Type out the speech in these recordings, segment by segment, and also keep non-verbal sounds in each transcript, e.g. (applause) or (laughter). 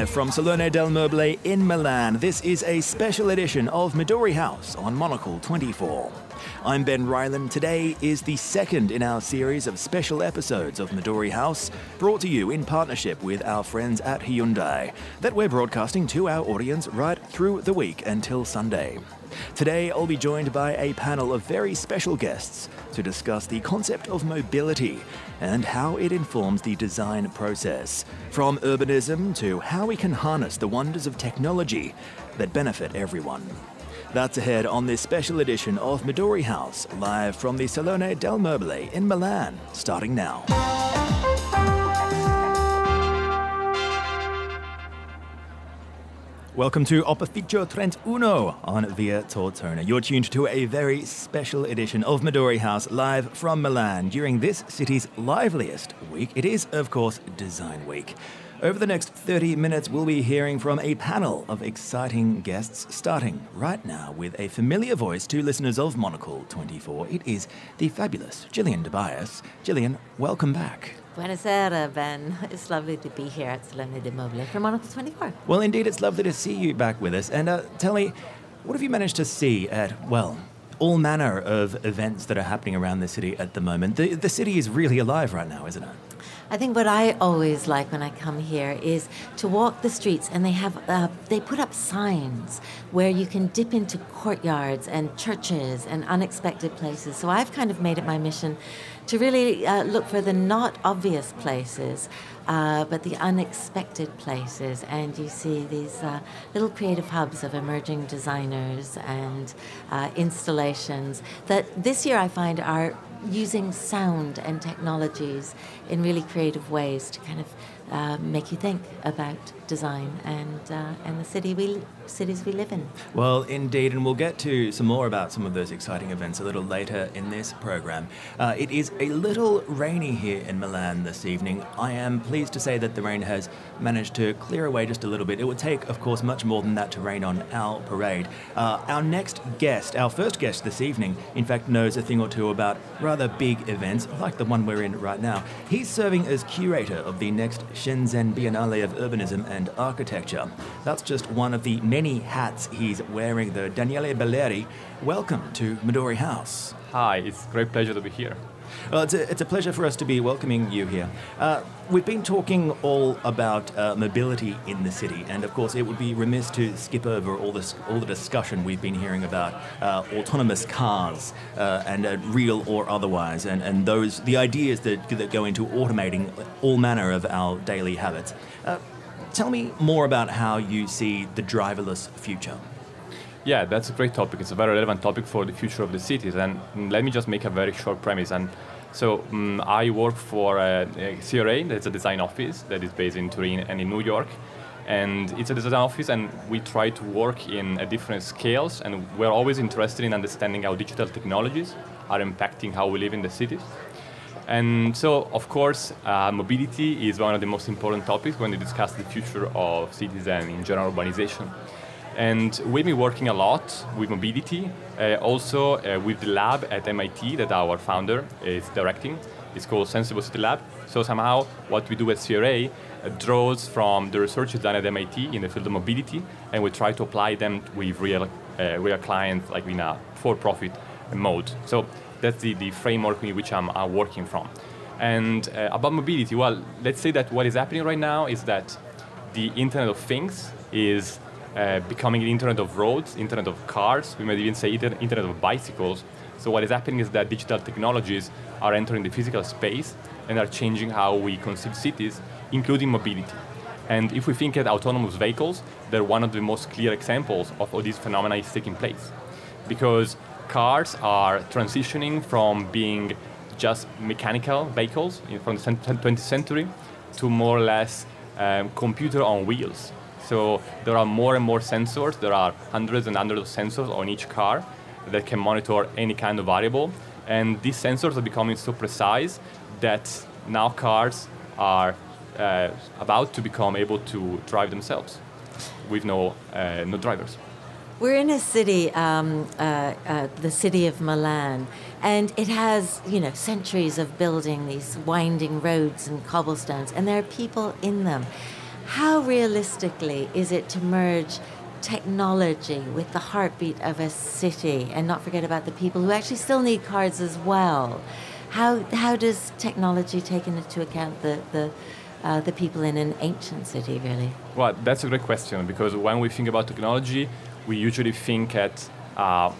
Live from Salone del Mobile in Milan, this is a special edition of Midori House on Monocle 24. I'm Ben Rylan. Today is the second in our series of special episodes of Midori House, brought to you in partnership with our friends at Hyundai, that we're broadcasting to our audience right through the week until Sunday. Today, I'll be joined by a panel of very special guests to discuss the concept of mobility and how it informs the design process, from urbanism to how we can harness the wonders of technology that benefit everyone. That's ahead on this special edition of Midori House, live from the Salone del Mobile in Milan, starting now. Welcome to Opificio Trent Uno on Via Tortona. You're tuned to a very special edition of Midori House live from Milan during this city's liveliest week. It is, of course, Design Week. Over the next 30 minutes, we'll be hearing from a panel of exciting guests, starting right now with a familiar voice to listeners of Monocle 24. It is the fabulous Gillian Tobias. Gillian, welcome back. Buonasera, Ben. It's lovely to be here at Salone de Mobile for Monocle 24. Well, indeed, it's lovely to see you back with us. And uh, tell me, what have you managed to see at, well, all manner of events that are happening around the city at the moment? The, the city is really alive right now, isn't it? I think what I always like when I come here is to walk the streets, and they have uh, they put up signs where you can dip into courtyards and churches and unexpected places. So I've kind of made it my mission to really uh, look for the not obvious places, uh, but the unexpected places. And you see these uh, little creative hubs of emerging designers and uh, installations that this year I find are using sound and technologies in really creative ways to kind of uh, make you think about design and uh, and the city we cities we live in. Well, indeed, and we'll get to some more about some of those exciting events a little later in this program. Uh, it is a little rainy here in Milan this evening. I am pleased to say that the rain has managed to clear away just a little bit. It would take, of course, much more than that to rain on our parade. Uh, our next guest, our first guest this evening, in fact, knows a thing or two about rather big events like the one we're in right now. He's serving as curator of the next Shenzhen Biennale of Urbanism and Architecture. That's just one of the many hats he's wearing, though. Daniele Belleri, welcome to Midori House. Hi, it's a great pleasure to be here. Well, it's a, it's a pleasure for us to be welcoming you here. Uh, we've been talking all about uh, mobility in the city, and of course, it would be remiss to skip over all this all the discussion we've been hearing about uh, autonomous cars uh, and uh, real or otherwise, and, and those the ideas that that go into automating all manner of our daily habits. Uh, tell me more about how you see the driverless future. Yeah, that's a great topic. It's a very relevant topic for the future of the cities. And let me just make a very short premise. And so um, I work for a, a CRA, that's a design office that is based in Turin and in New York. And it's a design office, and we try to work in different scales. And we're always interested in understanding how digital technologies are impacting how we live in the cities. And so, of course, uh, mobility is one of the most important topics when we discuss the future of cities and in general urbanization. And we've been working a lot with mobility, uh, also uh, with the lab at MIT that our founder is directing. It's called Senseable City Lab. So somehow what we do at CRA uh, draws from the research done at MIT in the field of mobility, and we try to apply them with real, uh, real clients, like in a for-profit mode. So that's the, the framework in which I'm, working from. And uh, about mobility, well, let's say that what is happening right now is that the Internet of Things is uh, becoming the internet of roads, internet of cars, we might even say internet of bicycles. So what is happening is that digital technologies are entering the physical space and are changing how we conceive cities, including mobility. And if we think at autonomous vehicles, they're one of the most clear examples of how this phenomenon is taking place. Because cars are transitioning from being just mechanical vehicles from the 20th century to more or less um, computer on wheels. So there are more and more sensors. There are hundreds and hundreds of sensors on each car that can monitor any kind of variable. And these sensors are becoming so precise that now cars are uh, about to become able to drive themselves with no, uh, no drivers. We're in a city, um, uh, uh, the city of Milan, and it has, you know, centuries of building these winding roads and cobblestones, and there are people in them. How realistically is it to merge technology with the heartbeat of a city and not forget about the people who actually still need cars as well? How, how does technology take into account the, the, uh, the people in an ancient city, really? Well, that's a great question because when we think about technology, we usually think at uh,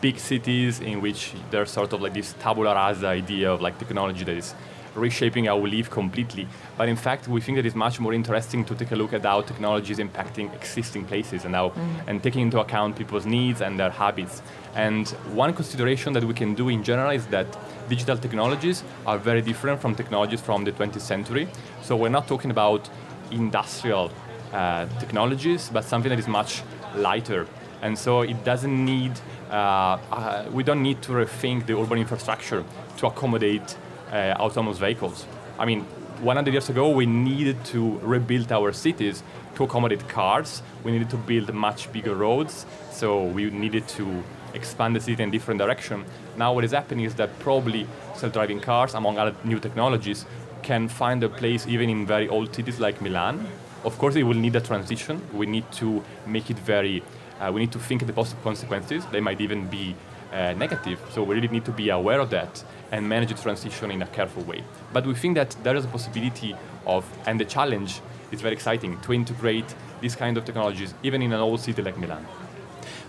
big cities in which there's sort of like this tabula rasa idea of like technology that is reshaping how we live completely. But in fact, we think that it's much more interesting to take a look at how technology is impacting existing places and how, mm. and taking into account people's needs and their habits. And one consideration that we can do in general is that digital technologies are very different from technologies from the 20th century. So we're not talking about industrial uh, technologies, but something that is much lighter. And so it doesn't need, uh, uh, we don't need to rethink the urban infrastructure to accommodate autonomous vehicles. I mean, 100 years ago, we needed to rebuild our cities to accommodate cars. We needed to build much bigger roads, so we needed to expand the city in different direction. Now what is happening is that probably self-driving cars, among other new technologies, can find a place even in very old cities like Milan. Of course, it will need a transition. We need to make it very, uh, we need to think the possible consequences. They might even be uh, negative, so we really need to be aware of that and manage the transition in a careful way. But we think that there is a possibility of, and the challenge is very exciting, to integrate these kind of technologies even in an old city like Milan.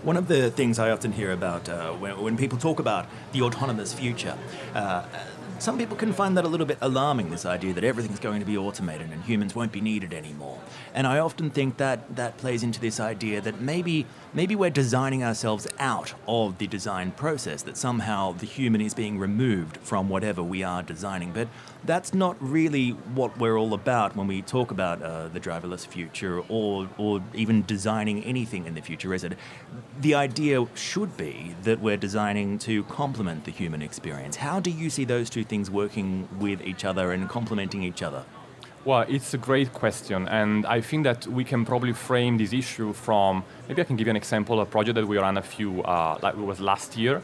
One of the things I often hear about uh, when, when, people talk about the autonomous future, uh, some people can find that a little bit alarming, this idea that everything's going to be automated and humans won't be needed anymore. And I often think that that plays into this idea that maybe maybe we're designing ourselves out of the design process, that somehow the human is being removed from whatever we are designing. But that's not really what we're all about when we talk about uh, the driverless future or, or even designing anything in the future, is it? The idea should be that we're designing to complement the human experience. How do you see those two things working with each other and complementing each other? Well, it's a great question, and I think that we can probably frame this issue from maybe I can give you an example of a project that we ran a few, uh, like it was last year,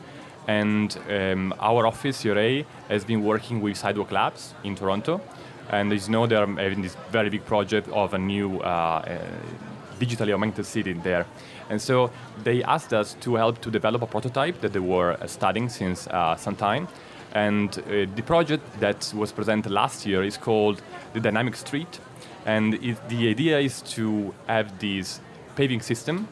and um, our office, CRA, has been working with Sidewalk Labs in Toronto, and as you know, they're having this very big project of a new uh, uh, digitally augmented city there. And so they asked us to help to develop a prototype that they were studying since uh, some time. And uh, the project that was presented last year is called the Dynamic Street. And it, the idea is to have this paving system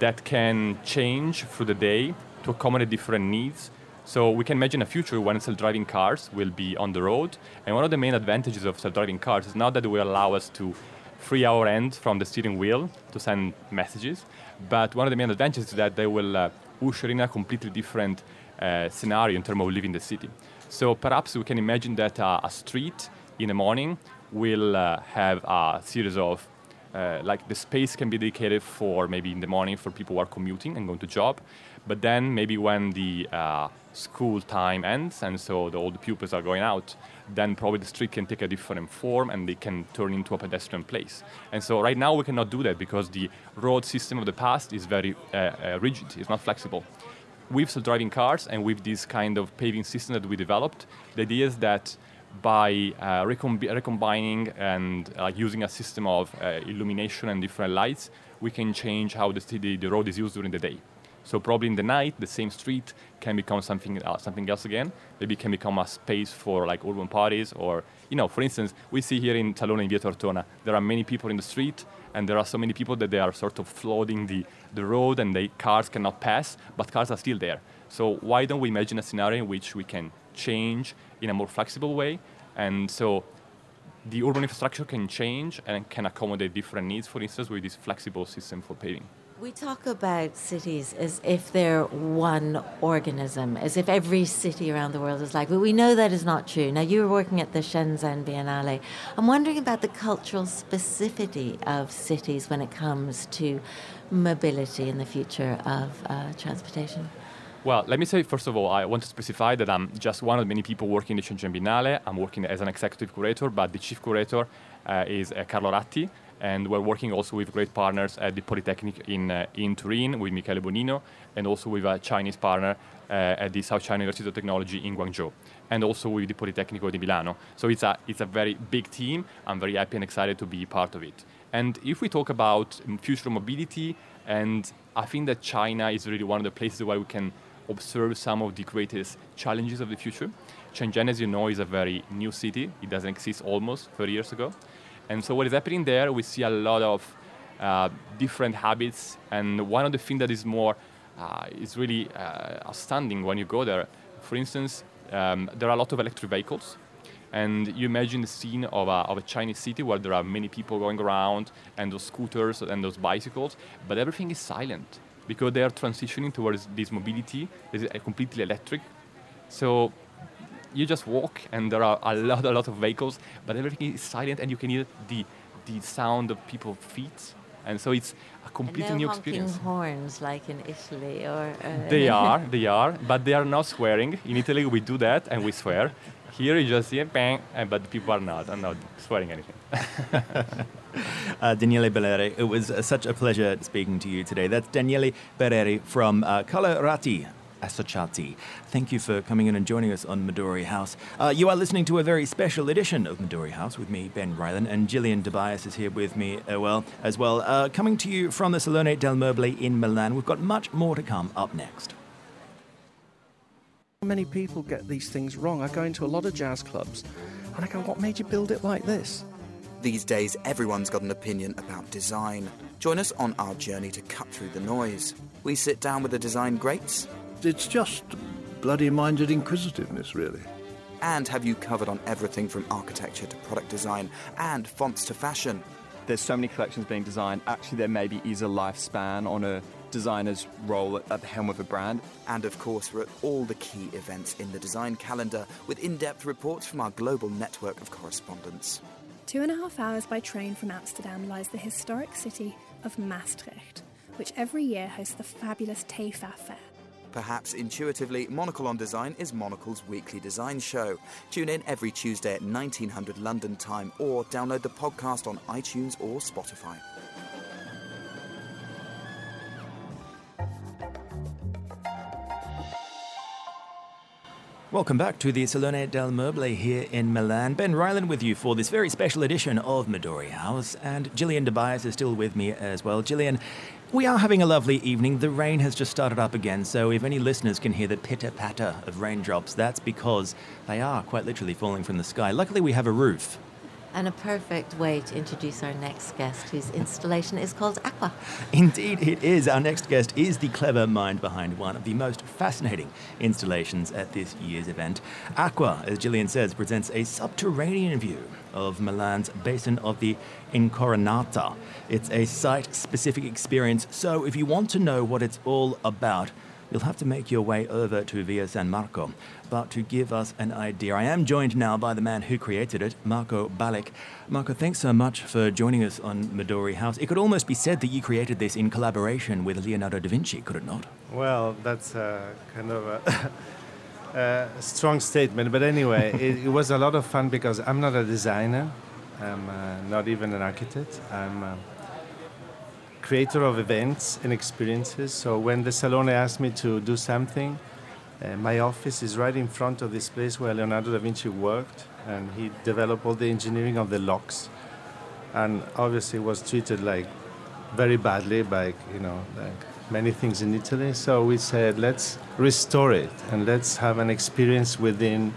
that can change through the day to accommodate different needs. So we can imagine a future when self-driving cars will be on the road. And one of the main advantages of self-driving cars is not that it will allow us to free our hand from the steering wheel to send messages, but one of the main advantages is that they will uh, usher in a completely different uh, scenario in terms of living the city. So perhaps we can imagine that uh, a street in the morning will uh, have a series of uh, like the space can be dedicated for maybe in the morning for people who are commuting and going to job, but then maybe when the uh, school time ends and so the, all the pupils are going out, then probably the street can take a different form and they can turn into a pedestrian place. And so right now we cannot do that because the road system of the past is very uh, uh rigid, it's not flexible with self-driving cars and with this kind of paving system that we developed, the idea is that by uh, recombining and uh, using a system of uh, illumination and different lights, we can change how the, city, the road is used during the day. So probably in the night, the same street can become something uh, something else again. Maybe it can become a space for like urban parties, or you know, for instance, we see here in Salone in Via Tortona, there are many people in the street, and there are so many people that they are sort of flooding the, the road, and the cars cannot pass, but cars are still there. So why don't we imagine a scenario in which we can change in a more flexible way, and so the urban infrastructure can change and can accommodate different needs, for instance, with this flexible system for paving. We talk about cities as if they're one organism, as if every city around the world is like, but we know that is not true. Now, you were working at the Shenzhen Biennale. I'm wondering about the cultural specificity of cities when it comes to mobility in the future of uh, transportation. Well, let me say, first of all, I want to specify that I'm just one of many people working in the Shenzhen Biennale. I'm working as an executive curator, but the chief curator uh, is uh, Carlo Ratti, and we're working also with great partners at the Polytechnic in, uh, in Turin with Michele Bonino, and also with a Chinese partner uh, at the South China University of Technology in Guangzhou, and also with the Politecnico di Milano. So it's a, it's a very big team. I'm very happy and excited to be part of it. And if we talk about future mobility, and I think that China is really one of the places where we can observe some of the greatest challenges of the future. Shenzhen, as you know, is a very new city. It doesn't exist almost 30 years ago. And so what is happening there, we see a lot of uh, different habits. And one of the things that is more, uh, is really uh, outstanding when you go there, for instance, um, there are a lot of electric vehicles. And you imagine the scene of a, of a Chinese city where there are many people going around and those scooters and those bicycles, but everything is silent because they are transitioning towards this mobility that is completely electric. So you just walk and there are a lot, a lot of vehicles, but everything is silent and you can hear the, the sound of people's feet. And so it's a completely no new experience. horns like in Italy or. Uh, (laughs) they are, (laughs) they are, but they are not swearing. In Italy, we do that and we swear. Here, you just hear bang, but people are not, are not swearing anything. (laughs) uh, Daniele Belleri, it was uh, such a pleasure speaking to you today. That's Daniele Belleri from uh, Carlo Ratti Associati. Thank you for coming in and joining us on Midori House. Uh, you are listening to a very special edition of Midori House with me, Ben Rylan, and Gillian Tobias is here with me uh, well, as well. Uh, coming to you from the Salone del Mobile in Milan. We've got much more to come up next. Many people get these things wrong. I go into a lot of jazz clubs and I go, What made you build it like this? These days, everyone's got an opinion about design. Join us on our journey to cut through the noise. We sit down with the design greats it's just bloody minded inquisitiveness, really. And have you covered on everything from architecture to product design and fonts to fashion? There's so many collections being designed. Actually, there maybe is a lifespan on a designer's role at the helm of a brand. And of course, we're at all the key events in the design calendar with in depth reports from our global network of correspondents. Two and a half hours by train from Amsterdam lies the historic city of Maastricht, which every year hosts the fabulous TEFAF Fair Perhaps intuitively, Monocle on Design is Monocle's weekly design show. Tune in every Tuesday at 1900 London time or download the podcast on iTunes or Spotify. Welcome back to the Salone del Mobile here in Milan. Ben Rylan with you for this very special edition of Midori House, and Gillian Tobias is still with me as well. Gillian, we are having a lovely evening. The rain has just started up again, so if any listeners can hear the pitter patter of raindrops, that's because they are quite literally falling from the sky. Luckily, we have a roof, and a perfect way to introduce our next guest, whose installation is called Aqua. Indeed, it is. Our next guest is the clever mind behind one of the most fascinating installations at this year's event. Aqua, as Gillian says, presents a subterranean view of Milan's basin of the Incoronata. It's a site specific experience, so if you want to know what it's all about, you'll have to make your way over to Via San Marco. But to give us an idea, I am joined now by the man who created it, Marco Balich. Marco, thanks so much for joining us on Midori House. It could almost be said that you created this in collaboration with Leonardo da Vinci, could it not? Well, that's uh, kind of a. (laughs) a strong statement, but anyway, (laughs) it, it, was a lot of fun because I'm not a designer, I'm uh, not even an architect. I'm uh, creator of events and experiences. So when the Salone asked me to do something, uh, my office is right in front of this place where Leonardo da Vinci worked, and he developed all the engineering of the locks, and obviously was treated like very badly by you know like many things in Italy. So we said let's restore it and let's have an experience within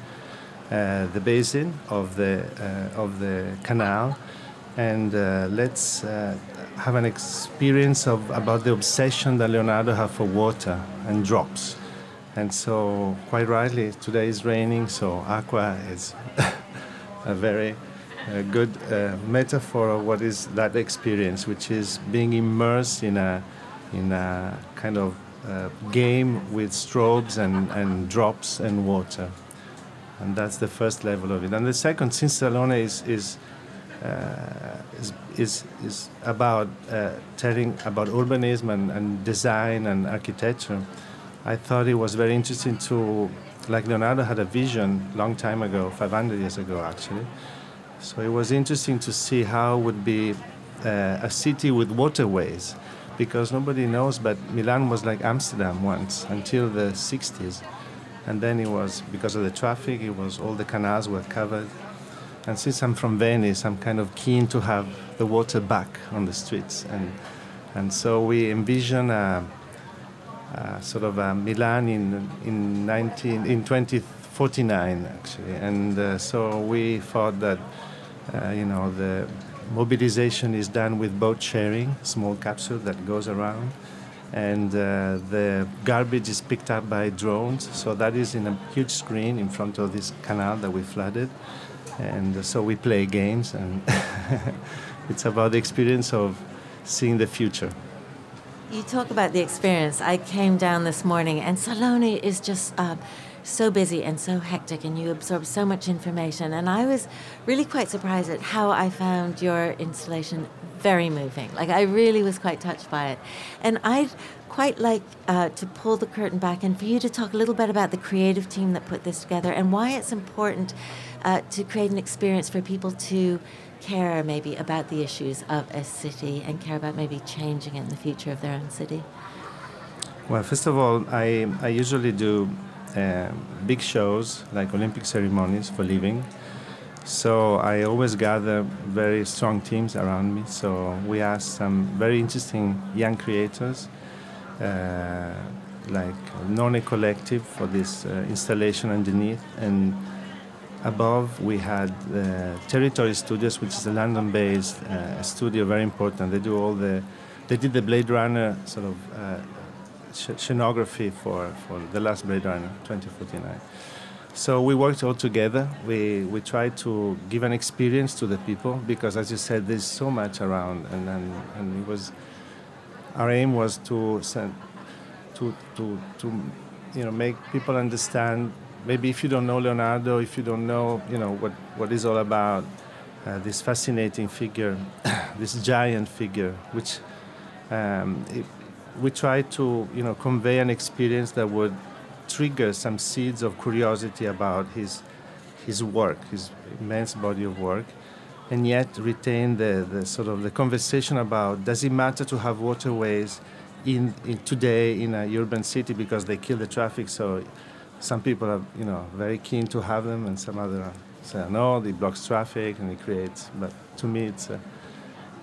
uh, the basin of the uh, of the canal, and uh, let's uh, have an experience of about the obsession that Leonardo had for water and drops. And so, quite rightly, today is raining, so aqua is (laughs) a very uh, good uh, metaphor of what is that experience, which is being immersed in a in a kind of uh, game with strobes and, and drops and water. And that's the first level of it. And the second, since Salone is, is uh, is, is, about uh, telling about urbanism and, and design and architecture. I thought it was very interesting to, like Leonardo had a vision long time ago, 500 years ago actually. So it was interesting to see how would be uh, a city with waterways, because nobody knows, but Milan was like Amsterdam once until the 60s, and then it was because of the traffic. It was all the canals were covered, And since I'm from Venice, I'm kind of keen to have the water back on the streets. And, and so we envision a, a sort of a Milan in, in, 19, in 2049, actually. And uh, so we thought that, uh, you know, the mobilization is done with boat sharing, small capsule that goes around and uh, the garbage is picked up by drones. So that is in a huge screen in front of this canal that we flooded, and so we play games, and (laughs) it's about the experience of seeing the future. You talk about the experience. I came down this morning, and Salone is just. Uh, so busy and so hectic, and you absorb so much information. And I was really quite surprised at how I found your installation very moving. Like, I really was quite touched by it. And I'd quite like uh, to pull the curtain back and for you to talk a little bit about the creative team that put this together and why it's important uh, to create an experience for people to care maybe about the issues of a city and care about maybe changing it in the future of their own city. Well, first of all, I, I usually do uh, big shows like Olympic ceremonies for living. So I always gather very strong teams around me. So we ask some very interesting young creators, uh, like None Collective for this uh, installation underneath, and above we had Territory Studios, which is a London-based uh, studio, very important. They do all the, they did the Blade Runner sort of uh, scenography for, for the last Blade Runner, 2049. So we worked all together. We, we tried to give an experience to the people because, as you said, there's so much around, and, and, and it was our aim was to send, to, to, to you know make people understand. Maybe if you don't know Leonardo, if you don't know you know what what is all about, uh, this fascinating figure, (coughs) this giant figure, which um, it, we try to you know convey an experience that would trigger some seeds of curiosity about his, his work, his immense body of work, and yet retain the, the sort of the conversation about does it matter to have waterways in, in today in a urban city because they kill the traffic? So some people are you know very keen to have them, and some other say no, it blocks traffic and it creates. But to me, it's a,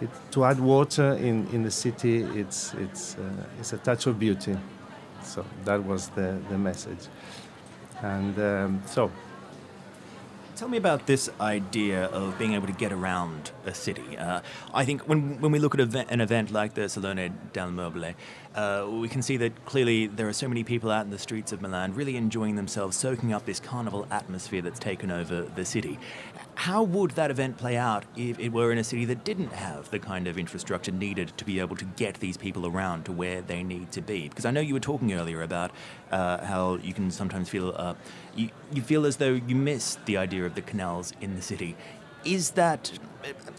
it, to add water in, in the city, it's it's uh, it's a touch of beauty. So that was the, the message. And um, so. Tell me about this idea of being able to get around a city. Uh, I think when, when we look at an event like the Salone del Mobile, uh, we can see that clearly there are so many people out in the streets of Milan really enjoying themselves, soaking up this carnival atmosphere that's taken over the city. How would that event play out if it were in a city that didn't have the kind of infrastructure needed to be able to get these people around to where they need to be? Because I know you were talking earlier about uh, how you can sometimes feel uh, you, you feel as though you miss the idea of the canals in the city. Is that,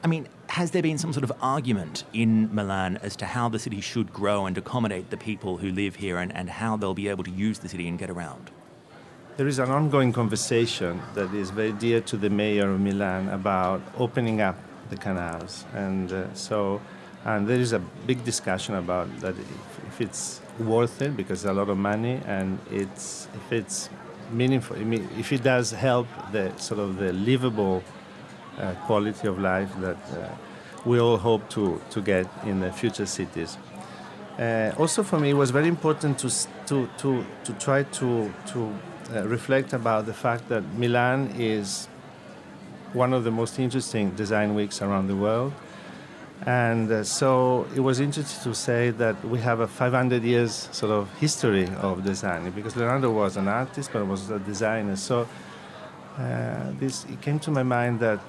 I mean, has there been some sort of argument in Milan as to how the city should grow and accommodate the people who live here and, and how they'll be able to use the city and get around? There is an ongoing conversation that is very dear to the mayor of Milan about opening up the canals. And uh, so, and there is a big discussion about that if, if it's worth it because it's a lot of money and it's, if it's meaningful, if it does help the sort of the livable uh, quality of life that uh, we all hope to, to get in the future cities. Uh, also, for me, it was very important to, to, to, to try to, to uh, reflect about the fact that Milan is one of the most interesting design weeks around the world. And uh, so it was interesting to say that we have a 500 years sort of history of design because Leonardo was an artist but was a designer. So uh, this it came to my mind that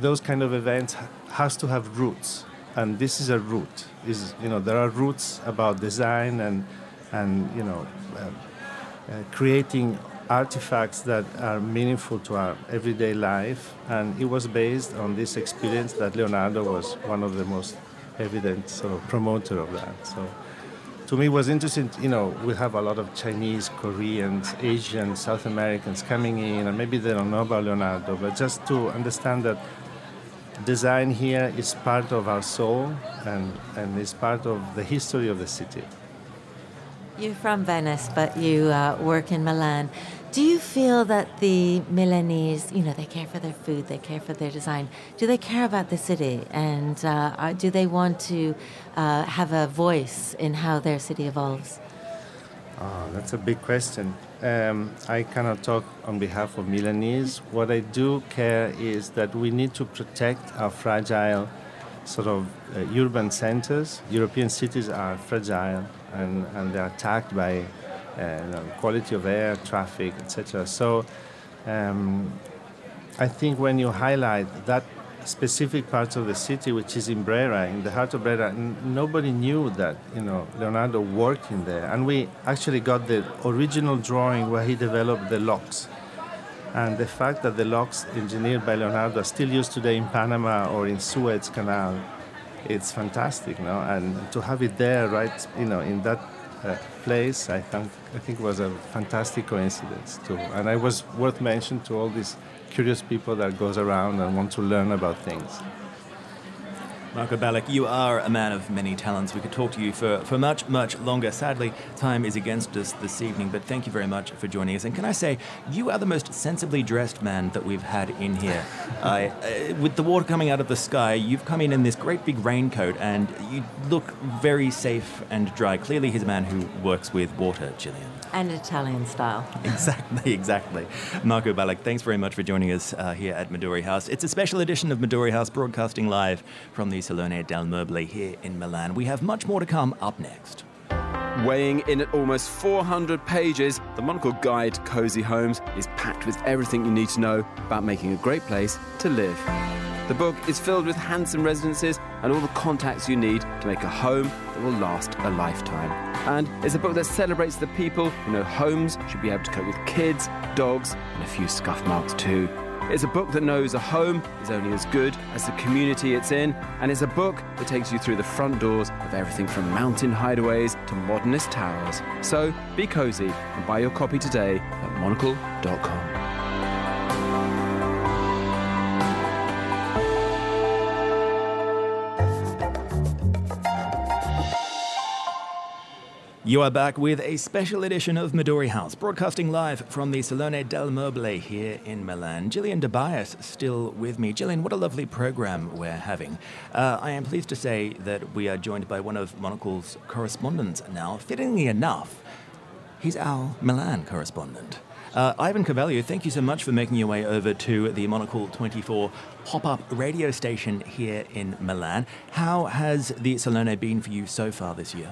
those kind of events has to have roots, and this is a root. Is you know there are roots about design and and you know uh, Uh, creating artifacts that are meaningful to our everyday life, and it was based on this experience that Leonardo was one of the most evident sort of promoter of that. So to me it was interesting. You know, we have a lot of Chinese, Koreans, Asians, South Americans coming in, and maybe they don't know about Leonardo, but just to understand that design here is part of our soul and, and is part of the history of the city. You're from Venice, but you uh, work in Milan. Do you feel that the Milanese, you know, they care for their food, they care for their design? Do they care about the city, and uh, do they want to uh, have a voice in how their city evolves? Oh, that's a big question. Um, I cannot talk on behalf of Milanese. What I do care is that we need to protect our fragile sort of uh, urban centers. European cities are fragile and, and they're attacked by uh, quality of air, traffic, etc. So um, I think when you highlight that specific part of the city, which is in Brera, in the heart of Brera, nobody knew that you know Leonardo worked in there, and we actually got the original drawing where he developed the locks. And the fact that the locks engineered by Leonardo are still used today in Panama or in Suez Canal, it's fantastic, no? And to have it there, right, you know, in that uh, place, I think I think was a fantastic coincidence too. And I was worth mention to all these curious people that goes around and want to learn about things. Marco Balich, you are a man of many talents. We could talk to you for, for much, much longer. Sadly, time is against us this evening, but thank you very much for joining us. And can I say, you are the most sensibly dressed man that we've had in here. (laughs) uh, with the water coming out of the sky, you've come in in this great big raincoat, and you look very safe and dry. Clearly, he's a man who works with water, Gillian. And Italian style. (laughs) Exactly, exactly. Marco Balich, thanks very much for joining us uh, here at Midori House. It's a special edition of Midori House broadcasting live from the Salone del Mobile here in Milan. We have much more to come up next. Weighing in at almost 400 pages, the Monocle Guide to Cozy Homes is packed with everything you need to know about making a great place to live. The book is filled with handsome residences and all the contacts you need to make a home that will last a lifetime. And it's a book that celebrates the people who know homes should be able to cope with kids, dogs, and a few scuff marks too. It's a book that knows a home is only as good as the community it's in, and it's a book that takes you through the front doors of everything from mountain hideaways to modernist towers. So be cozy and buy your copy today at monocle.com. You are back with a special edition of Midori House, broadcasting live from the Salone del Mobile here in Milan. Gillian Tobias still with me. Gillian, what a lovely program we're having. Uh, I am pleased to say that we are joined by one of Monocle's correspondents now. Fittingly enough, he's our Milan correspondent. Uh, Ivan Carvalho, thank you so much for making your way over to the Monocle 24 pop up radio station here in Milan. How has the Salone been for you so far this year?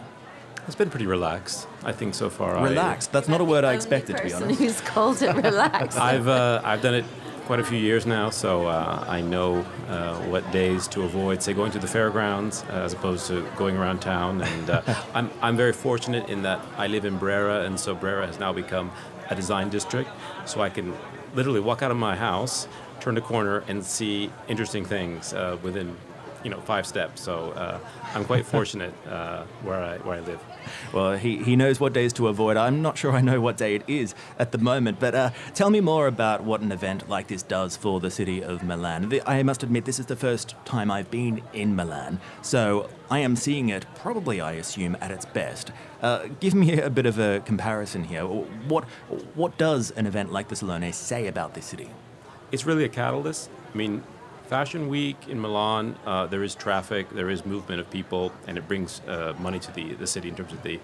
It's been pretty relaxed, I think, so far. Relaxed? That's not a word I expected, to be honest. who's called it (laughs) relaxed. I've, uh, I've done it quite a few years now, so uh, I know uh, what days to avoid, say, going to the fairgrounds uh, as opposed to going around town. And uh, (laughs) I'm, I'm very fortunate in that I live in Brera, and so Brera has now become a design district, so I can literally walk out of my house, turn the corner, and see interesting things uh, within you know five steps. So uh, I'm quite fortunate uh, where I where I live. Well, he, he knows what days to avoid. I'm not sure I know what day it is at the moment, but uh, tell me more about what an event like this does for the city of Milan. The, I must admit, this is the first time I've been in Milan, so I am seeing it probably, I assume, at its best. Uh, give me a bit of a comparison here. What what does an event like the Salone say about this city? It's really a catalyst. I mean, Fashion Week in Milan, uh, there is traffic, there is movement of people, and it brings uh, money to the, the city in terms of the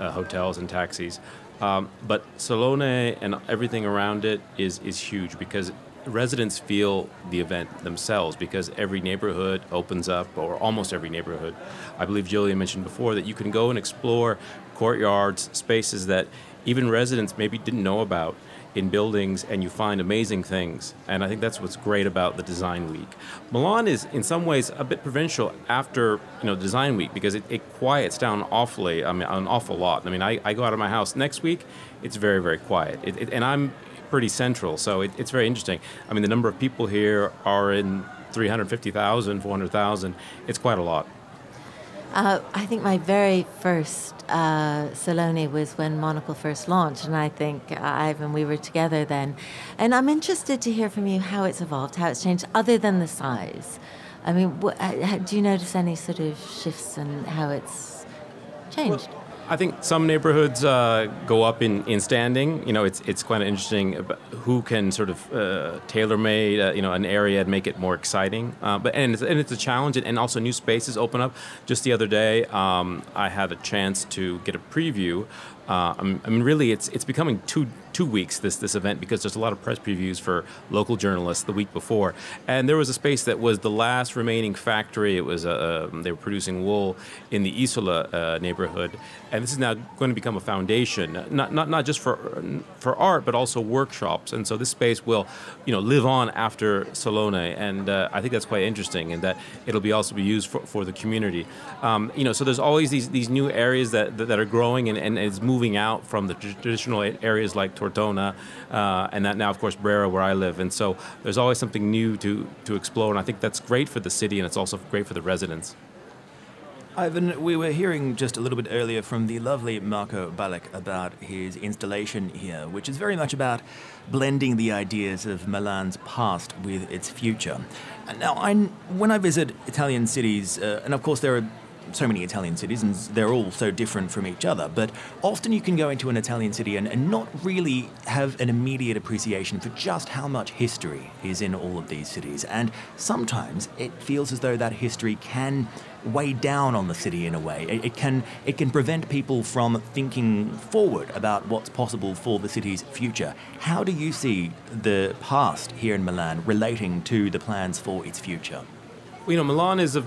uh, hotels and taxis. Um, but Salone and everything around it is, is huge because residents feel the event themselves because every neighborhood opens up, or almost every neighborhood. I believe Julia mentioned before that you can go and explore courtyards, spaces that even residents maybe didn't know about in buildings and you find amazing things. And I think that's what's great about the Design Week. Milan is in some ways a bit provincial after you know Design Week because it, it quiets down awfully. I mean, an awful lot. I mean, I, I go out of my house next week, it's very very quiet, it, it, and I'm pretty central, so it's very interesting. I mean, the number of people here are in 350,000, 400,000. It's quite a lot. Uh, I think my very first uh, Salone was when Monocle first launched, and I think uh, Ivan, we were together then. And I'm interested to hear from you how it's evolved, how it's changed, other than the size. I mean, wh- uh, do you notice any sort of shifts in how it's changed? Well, I think some neighborhoods uh, go up in, in standing. You know, it's it's quite interesting who can sort of uh, tailor made uh, you know an area and make it more exciting. Uh, but and it's, and it's a challenge, and also new spaces open up. Just the other day, um, I had a chance to get a preview uh, I mean, really, it's it's becoming two two weeks this this event because there's a lot of press previews for local journalists the week before, and there was a space that was the last remaining factory. It was a, um, they were producing wool in the Isola uh, neighborhood, and this is now going to become a foundation, not not not just for for art, but also workshops. And so this space will, you know, live on after Salone, and uh, I think that's quite interesting, and that it'll be also be used for, for the community. Um, you know, so there's always these these new areas that that, that are growing and, and moving moving out from the traditional areas like Tortona, uh, and that now, of course, Brera, where I live. And so there's always something new to, to explore, and I think that's great for the city, and it's also great for the residents. Ivan, we were hearing just a little bit earlier from the lovely Marco Balich about his installation here, which is very much about blending the ideas of Milan's past with its future. Now, I, when I visit Italian cities, uh, and of course there are so many Italian cities, and they're all so different from each other. But often you can go into an Italian city and, and not really have an immediate appreciation for just how much history is in all of these cities. And sometimes it feels as though that history can weigh down on the city in a way. It, it, can it can prevent people from thinking forward about what's possible for the city's future. How do you see the past here in Milan relating to the plans for its future? You know, Milan is a,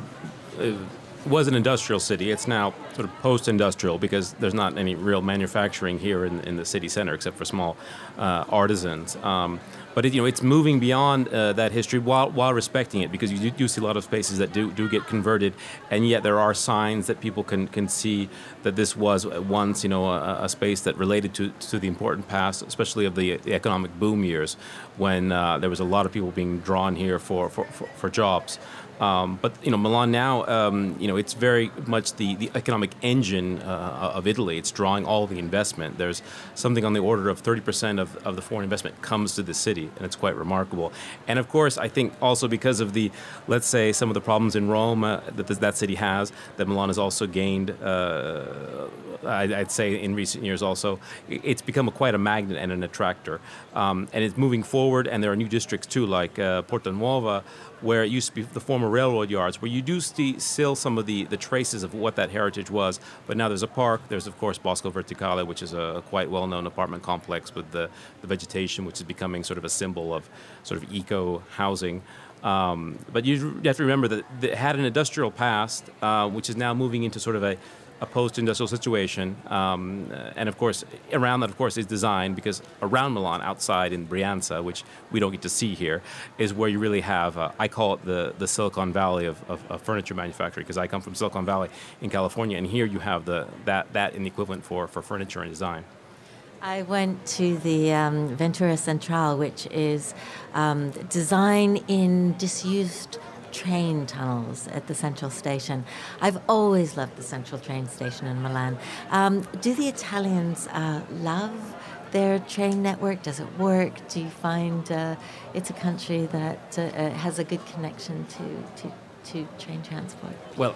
a was an industrial city. It's now sort of post-industrial because there's not any real manufacturing here in, in the city center except for small uh, artisans. Um, but it, you know, it's moving beyond uh, that history while, while respecting it because you do, do, see a lot of spaces that do, do get converted, and yet there are signs that people can, can see that this was once you know a, a space that related to, to the important past, especially of the, the economic boom years when uh, there was a lot of people being drawn here for, for, for, for jobs. Um, but you know, Milan now, um, you know, it's very much the, the economic engine uh, of Italy. It's drawing all the investment. There's something on the order of 30% of, of the foreign investment comes to the city, and it's quite remarkable. And of course, I think also because of the, let's say, some of the problems in Rome uh, that that city has, that Milan has also gained. Uh, I'd say in recent years also, it's become a, quite a magnet and an attractor. Um, and it's moving forward, and there are new districts too, like uh, Porta Nuova, where it used to be the former railroad yards, where you do see, still some of the, the traces of what that heritage was. But now there's a park. There's, of course, Bosco Verticale, which is a, quite well known apartment complex with the, the vegetation, which is becoming sort of a symbol of sort of eco housing. Um, but you have to remember that it had an industrial past, uh, which is now moving into sort of a a post-industrial situation, um, and of course, around that, of course, is design because around Milan, outside in Brianza, which we don't get to see here, is where you really have. Uh, I call it the the Silicon Valley of, of, of furniture manufacturing because I come from Silicon Valley in California, and here you have the that that in the equivalent for for furniture and design. I went to the um, Ventura Centrale, which is um, design in disused train tunnels at the central station. I've always loved the central train station in Milan. Um, do the Italians uh, love their train network? Does it work? Do you find uh, it's a country that uh, uh has a good connection to, to, to train transport? Well,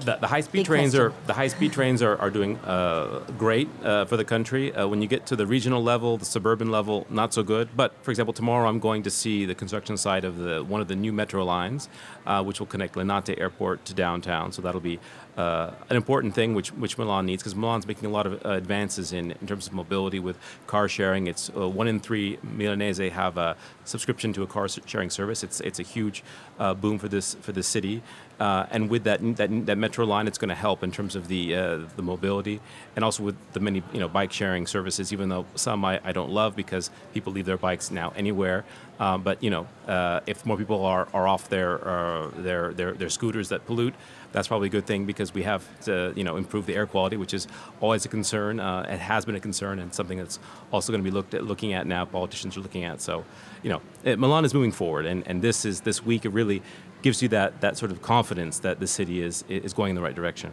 the, the high-speed Big trains question. are the high-speed trains are, are doing uh, great uh, for the country. Uh, when you get to the regional level, the suburban level, not so good. But for example, tomorrow I'm going to see the construction site of the one of the new metro lines, uh, which will connect Linate Airport to downtown. So that'll be uh, an important thing which which Milan needs because Milan's making a lot of uh, advances in, in terms of mobility with car sharing. It's one in three Milanese have a subscription to a car sharing service. It's it's a huge boom for this for this city. Uh, and with that, that, that metro line, it's going to help in terms of the uh, the mobility, and also with the many you know bike sharing services. Even though some I, I don't love because people leave their bikes now anywhere, um, but you know uh, if more people are, are off their, uh, their their their scooters that pollute, that's probably a good thing because we have to you know improve the air quality, which is always a concern. Uh, it has been a concern and something that's also going to be looked at looking at now. Politicians are looking at so you know it, Milan is moving forward, and, and this is this week it really gives you that, that sort of confidence that the city is, is going in the right direction.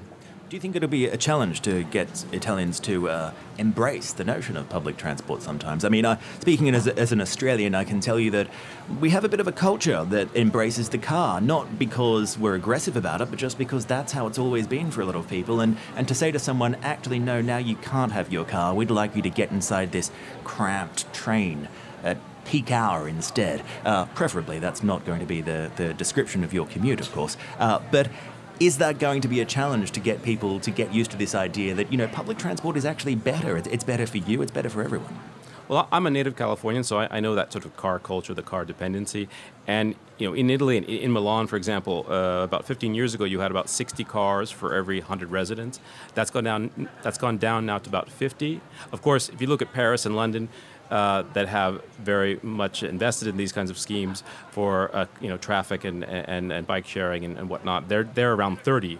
Do you think it'll be a challenge to get Italians to uh, embrace the notion of public transport sometimes? I mean, speaking as, as an Australian, I can tell you that we have a bit of a culture that embraces the car, not because we're aggressive about it, but just because that's how it's always been for a lot of people. And, and to say to someone, actually, no, now you can't have your car, we'd like you to get inside this cramped train at peak hour instead. Uh, preferably, that's not going to be the, the description of your commute, of course. Uh, but is that going to be a challenge to get people to get used to this idea that, you know, public transport is actually better? It's, better for you, it's better for everyone. Well, I'm a native Californian, so I, I, know that sort of car culture, the car dependency. And you know, in Italy, in, in Milan, for example, uh, about 15 years ago, you had about 60 cars for every 100 residents. That's gone down. That's gone down now to about 50. Of course, if you look at Paris and London, uh, that have very much invested in these kinds of schemes for uh, you know traffic and, and, and bike sharing and, and, whatnot. They're they're around 30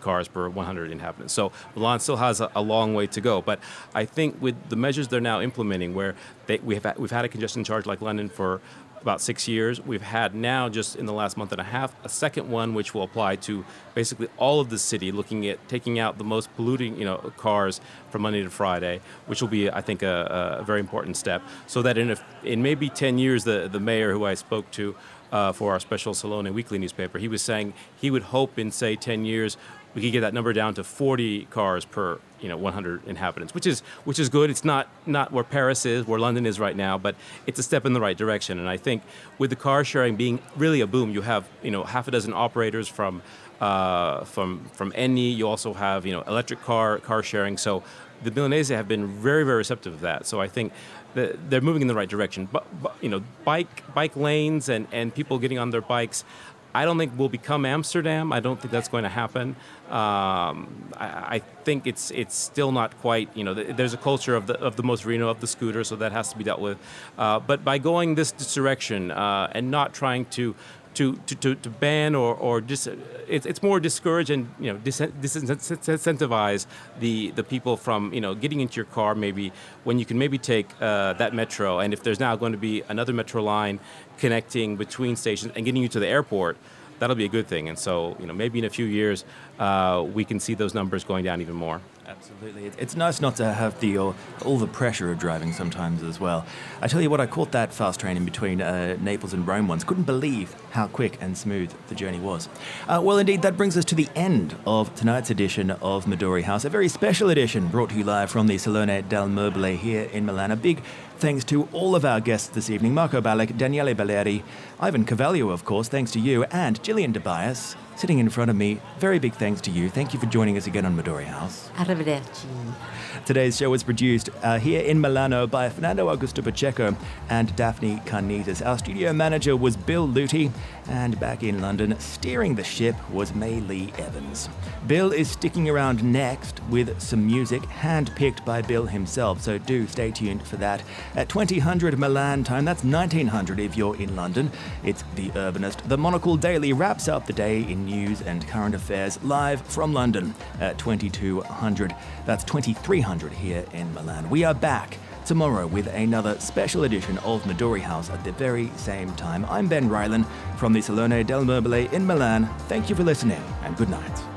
cars per 100 inhabitants. So Milan still has a, a, long way to go. But I think with the measures they're now implementing, where they, we have we've had a congestion charge like London for about six years. We've had now, just in the last month and a half, a second one which will apply to basically all of the city, looking at taking out the most polluting, you know, cars from Monday to Friday, which will be, I think, a, a very important step. So that in, a, in maybe 10 years, the, the mayor who I spoke to uh, for our special Salone weekly newspaper, he was saying he would hope in, say, 10 years, we could get that number down to 40 cars per you know 100 inhabitants, which is which is good. It's not not where Paris is, where London is right now, but it's a step in the right direction. And I think with the car sharing being really a boom, you have you know half a dozen operators from uh, from from Eni. You also have you know electric car car sharing. So the Milanese have been very very receptive of that. So I think they're moving in the right direction. But, but you know, bike bike lanes and, and people getting on their bikes. I don't think we'll become Amsterdam. I don't think that's going to happen. Um, I, I, think it's it's still not quite. You know, there's a culture of the of the motorino of the scooter, so that has to be dealt with. Uh, but by going this direction uh, and not trying to to, to, to, ban or, or dis, it's, it's more discourage and you know dis, disincentivize the, the people from you know getting into your car maybe when you can maybe take uh, that metro. And if there's now going to be another metro line connecting between stations and getting you to the airport that'll be a good thing. And so you know maybe in a few years uh, we can see those numbers going down even more Absolutely. It's nice not to have the all, the pressure of driving sometimes as well. I tell you what, I caught that fast train in between uh, Naples and Rome once. Couldn't believe how quick and smooth the journey was. Uh, well, indeed, that brings us to the end of tonight's edition of Midori House, a very special edition brought to you live from the Salone del Mobile here in Milan. A big thanks to all of our guests this evening Marco Balich, Daniele Belleri, Ivan Carvalho, of course, thanks to you, and Gillian Tobias sitting in front of me. Very big thanks to you. Thank you for joining us again on Midori House. Arrivederci. Today's show was produced uh, here in Milano by Fernando Augusto Pacheco and Daphne Carnitas. Our studio manager was Bill Luty, and back in London, steering the ship was May Lee Evans. Bill is sticking around next with some music hand-picked by Bill himself, so do stay tuned for that. At 2000 Milan time, that's 1900 if you're in London, it's The Urbanist. The Monocle Daily wraps up the day in news and current affairs live from London at 2200. That's 2300 here in Milan. We are back tomorrow with another special edition of Midori House at the very same time. I'm Ben Rylan from the Salone del Mobile in Milan. Thank you for listening and good night.